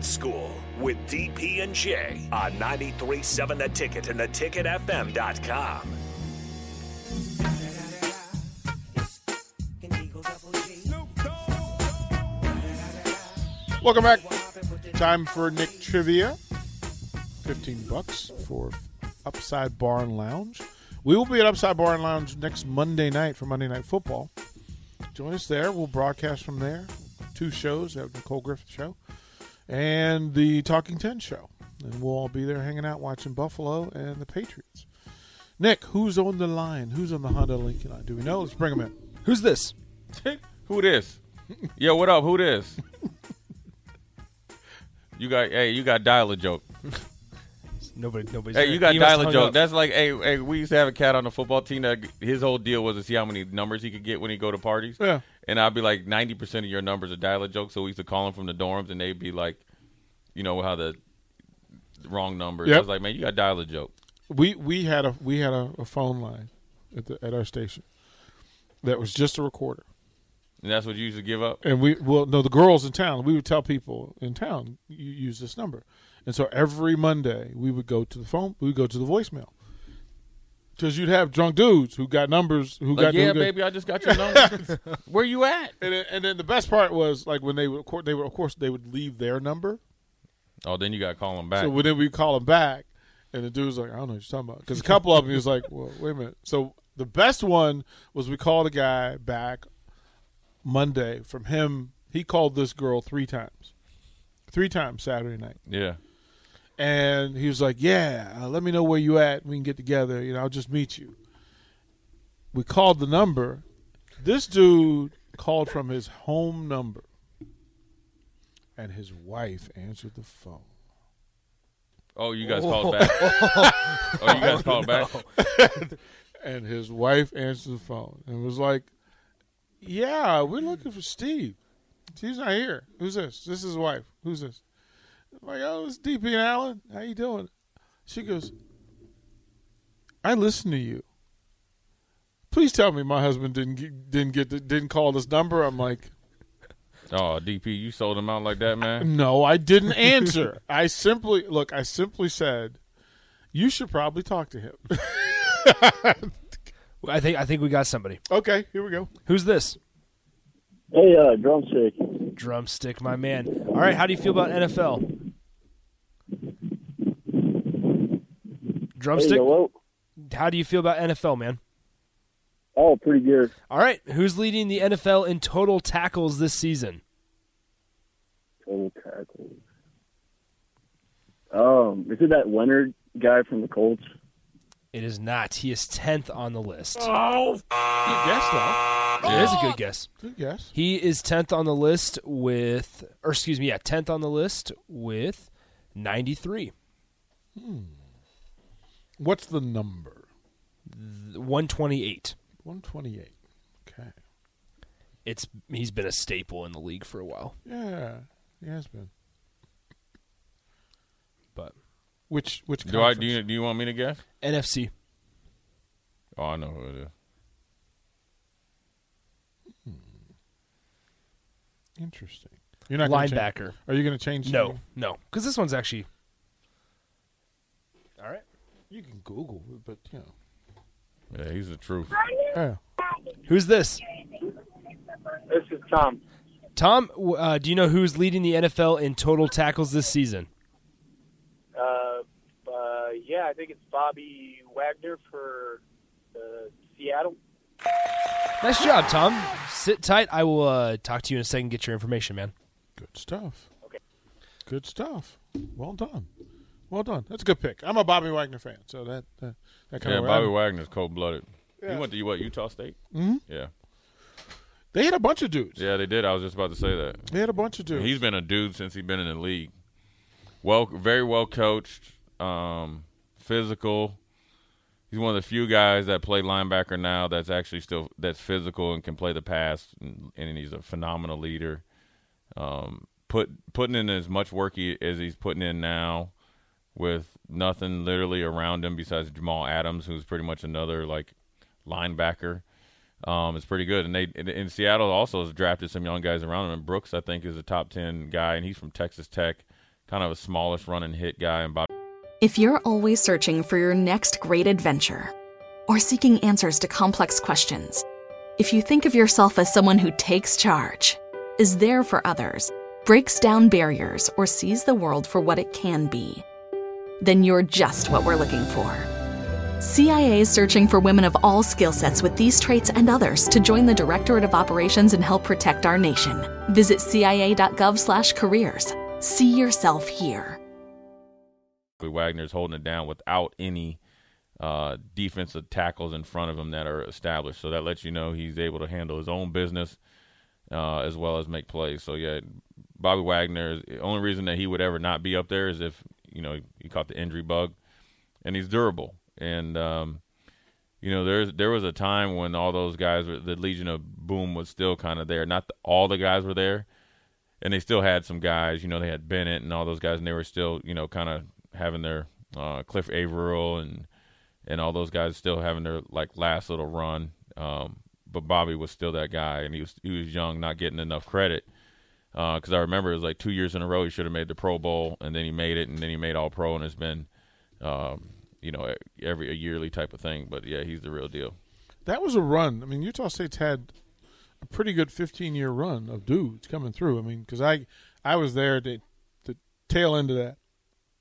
Old School with DP and J on 93.7 The Ticket and theticketfm.com. Welcome back. Time for Nick Trivia. 15 bucks for Upside Barn Lounge. We will be at Upside Barn Lounge next Monday night for Monday Night Football. Join us there. We'll broadcast from there. Two shows, the Nicole Griffith show and the Talking Ten show. And we'll all be there hanging out watching Buffalo and the Patriots. Nick, who's on the line? Who's on the Honda Lincoln line? Do we know? Let's bring him in. Who's this? Who this? Yo, what up? Who this? You got hey, you got dial a joke. Nobody, nobody's. Hey, there. you got He dial a joke. up. That's like hey, hey, we used to have a cat on the football team that his whole deal was to see how many numbers he could get when he go to parties. Yeah. And I'd be like ninety percent of your numbers are dial a joke, so we used to call them from the dorms and they'd be like, you know how the wrong numbers. Yep. I was like, man, you got dial a joke. We we had a we had a, a phone line at the at our station that was just a recorder. And that's what you used to give up. And we well no the girls in town we would tell people in town you use this number, and so every Monday we would go to the phone we would go to the voicemail because you'd have drunk dudes who got numbers who Like, got yeah, who got- baby, I just got your number. Where you at? And then, and then the best part was like when they would of course they would of course they would leave their number, Oh, then you got to call them back. so when then we call them back, and the dude's like I don't know what you're talking about because a couple of them he was like well wait a minute so the best one was we called a guy back Monday from him he called this girl three times, three times Saturday night. yeah. And he was like, "Yeah, uh, let me know where you at. We can get together. You know, I'll just meet you." We called the number. This dude called from his home number, and his wife answered the phone. Oh, you guys called back. oh, you guys called back. And his wife answered the phone and was like, "Yeah, we're looking for Steve. Steve's not here. Who's this? This is his wife. Who's this?" I'm like, "Oh, it's DP and Allen. How you doing?" She goes, "I listen to you. Please tell me my husband didn't get, didn't get the, didn't call this number." I'm like, Oh, DP, you sold him out like that, man. "No, I didn't answer. I simply look. I simply said." You should probably talk to him. I think I think we got somebody. okay, here we go. Who's this? Hey, uh, drumstick. Drumstick, my man. All right, how do you feel about NFL? Hey, Drumstick, hello. how do you feel about NFL, man? Oh, pretty good. All right, who's leading the NFL in total tackles this season? Total tackles. Um, is it that Leonard guy from the Colts? It is not. He is tenth on the list. Oh, good guess though. It is a good guess. Good guess. He is tenth on the list with, or excuse me, yeah, tenth on the list with ninety-three. Hmm. What's the number? 128. 128. Okay. It's he's been a staple in the league for a while. Yeah, he has been. But Which which Do I? Do you? Do you want me to guess? NFC. Oh, I know who it is. Hmm. Interesting. You're not gonna change- Linebacker. Are you going to change? No, something? no, because this one's actually. All right. You can Google, it, but you know. Yeah, he's the truth. Yeah. Who's this? This is Tom. Tom, uh, do you know who's leading the NFL in total tackles this season? Uh, uh, yeah, I think it's Bobby Wagner for uh, Seattle. Nice job, Tom. Sit tight. I will uh, talk to you in a second. Get your information, man. Good stuff. Okay. Good stuff. Well done. Well done. That's a good pick. I'm a Bobby Wagner fan, so that that, that kind Yeah, of Bobby Wagner's cold blooded. Yeah. He went to what? Utah State. hmm Yeah, They had a bunch of dudes. yeah, they did. I was just about to say that. They had a bunch of dudes. He's been a dude since he's been in the league. Well, very well coached, um, physical. He's one of the few guys that play linebacker now that's actually still that's physical and can play the pass, and, and he's a phenomenal leader. Um, put putting in as much work he, as he's putting in now, with nothing literally around him besides Jamal Adams, who's pretty much another like linebacker. Um, is pretty good, and they in, Seattle also has drafted some young guys around him. And Brooks, I think, is a top ten guy, and he's from Texas Tech. kind of a smallish run and hit guy, and Bobby If you're always searching for your next great adventure or seeking answers to complex questions, if you think of yourself as someone who takes charge, is there for others, breaks down barriers, or sees the world for what it can be, then you're just what we're looking for. CIA is searching for women of all skill sets with these traits and others to join the Directorate of Operations and help protect our nation. Visit cia.gov/careers. See yourself here. Wagner's holding it down without any uh, defensive tackles in front of him that are established. So that lets you know he's able to handle his own business uh, as well as make plays. So yeah, Bobby Wagner. The only reason that he would ever not be up there is if you know he caught the injury bug, and he's durable. And um, you know there's there was a time when all those guys, were, the Legion of Boom was still kind of there. Not the, all the guys were there, and they still had some guys. You know they had Bennett and all those guys, and they were still you know kind of having their uh, Cliff Avril and and all those guys still having their like last little run. Um, but Bobby was still that guy, and he was he was young, not getting enough credit. Because uh, I remember it was like two years in a row he should have made the Pro Bowl, and then he made it, and then he made All Pro, and it's been, um, you know, every a yearly type of thing. But yeah, he's the real deal. That was a run. I mean, Utah State's had a pretty good 15 year run of dudes coming through. I mean, because I I was there at the, the tail end of that.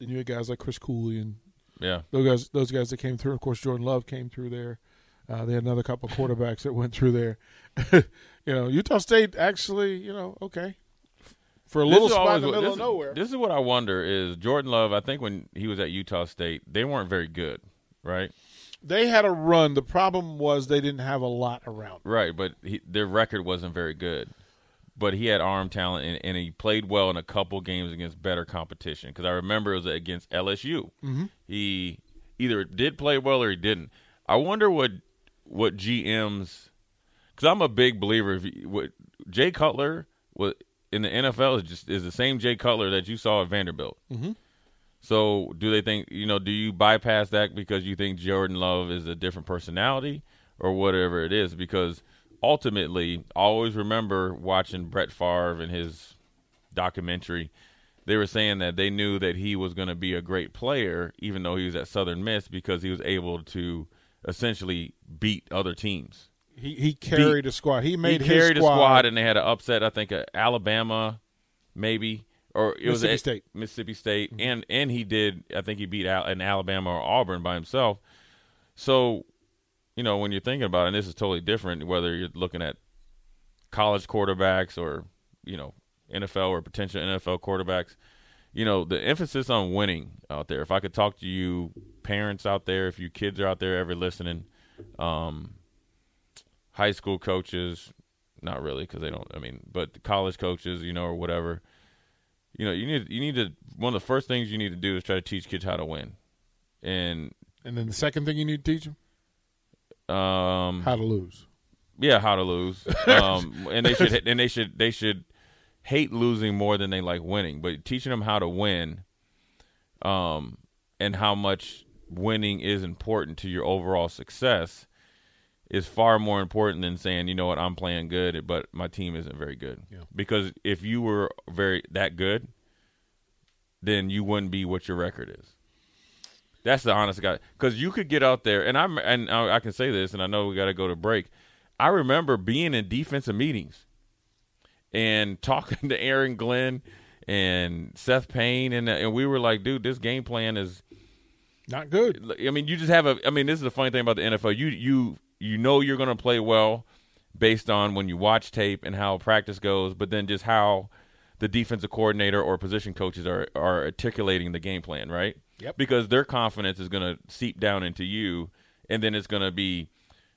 And you had guys like Chris Cooley and Yeah, those guys, those guys that came through. Of course, Jordan Love came through there. Uh, they had another couple of quarterbacks that went through there. you know, Utah State actually, you know, okay, for a This little spot always in the middle this of nowhere. This is what I wonder: is Jordan Love? I think when he was at Utah State, they weren't very good, right? they had a run. The problem was they didn't have a lot around. Right, but he, their record wasn't very good. But he had arm talent, and, and he played well in a couple games against better competition. Because I remember it was against LSU. Mm-hmm. He either did play well or he didn't. I wonder what what GMs. Because I'm a big believer. If you, what Jay Cutler was in the NFL is just is the same Jay Cutler that you saw at Vanderbilt. Mm-hmm. So do they think you know? Do you bypass that because you think Jordan Love is a different personality or whatever it is? Because ultimately, I always remember watching Brett Favre and his documentary. They were saying that they knew that he was going to be a great player, even though he was at Southern Miss, because he was able to essentially beat other teams. He he carried a squad. He made he carried his a squad, and they had an upset. I think uh, Alabama, maybe, or it was Mississippi at State. Mississippi State, and and he did. I think he beat Al- an Alabama or Auburn by himself. So, you know, when you're thinking about it, and this is totally different. Whether you're looking at college quarterbacks or you know NFL or potential NFL quarterbacks, you know the emphasis on winning out there. If I could talk to you parents out there, if you kids are out there ever listening, um, high school coaches, not really because they don't. I mean, but college coaches, you know, or whatever. You know, you need you need to one of the first things you need to do is try to teach kids how to win, and And then the second thing you need to teach them um, how to lose. yeah, how to lose. Um, and they should and they should they should hate losing more than they like winning. But teaching them how to win, um, and how much winning is important to your overall success is far more important than saying, you know what, I'm playing good, but my team isn't very good. Yeah. Because if you were very that good, then you wouldn't be what your record is. That's the honest guy. Because you could get out there, and I'm and I I can say this, and I know we got to go to break. I remember being in defensive meetings and talking to Aaron Glenn and Seth Payne, and uh, and we were like, dude, this game plan is. Not good. I mean, you just have a. I mean, this is the funny thing about the NFL. You you you know you're going to play well based on when you watch tape and how practice goes, but then just how the defensive coordinator or position coaches are are articulating the game plan, right? Yep. Because their confidence is going to seep down into you, and then it's going to be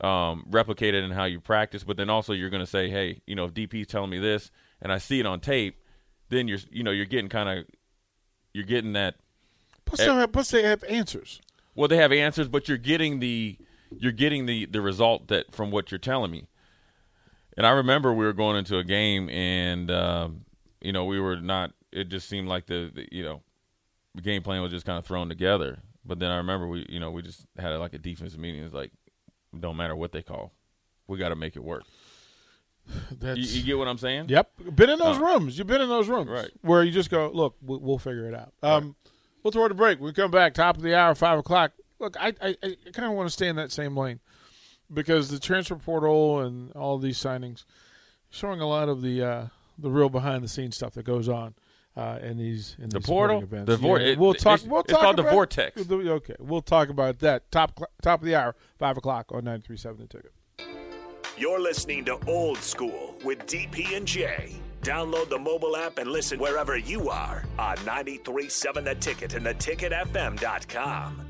um, replicated in how you practice. But then also you're going to say, hey, you know, if DP's telling me this, and I see it on tape, then you're you know you're getting kind of you're getting that Plus, they have, plus they have answers. well, they have answers, but you're getting the you're getting the the result that from what you're telling me. And I remember we were going into a game, and um, you know we were not. It just seemed like the, the you know the game plan was just kind of thrown together. But then I remember we you know we just had like a defensive meeting. It's like don't matter what they call, we got to make it work. That's, You, you get what I'm saying? Yep, been in those Uh, rooms. You've been in those rooms, Right. Where you just go, look, we- we'll figure it out. Um, We'll throw it a break. We come back, top of the hour, five o'clock. Look, I, I, I kind of want to stay in that same lane because the transfer portal and all these signings showing a lot of the uh, the real behind the scenes stuff that goes on uh, in these in The these portal? sporting events. The vor- Yeah, it- we'll talk. it's- We'll it's talk called the vortex. the- Okay, we'll talk about that. Top top of the hour, five o'clock on 93.7 The Ticket. You're listening to Old School with DP and J. Download the mobile app and listen wherever you are on 93.7 The Ticket and theticketfm.com.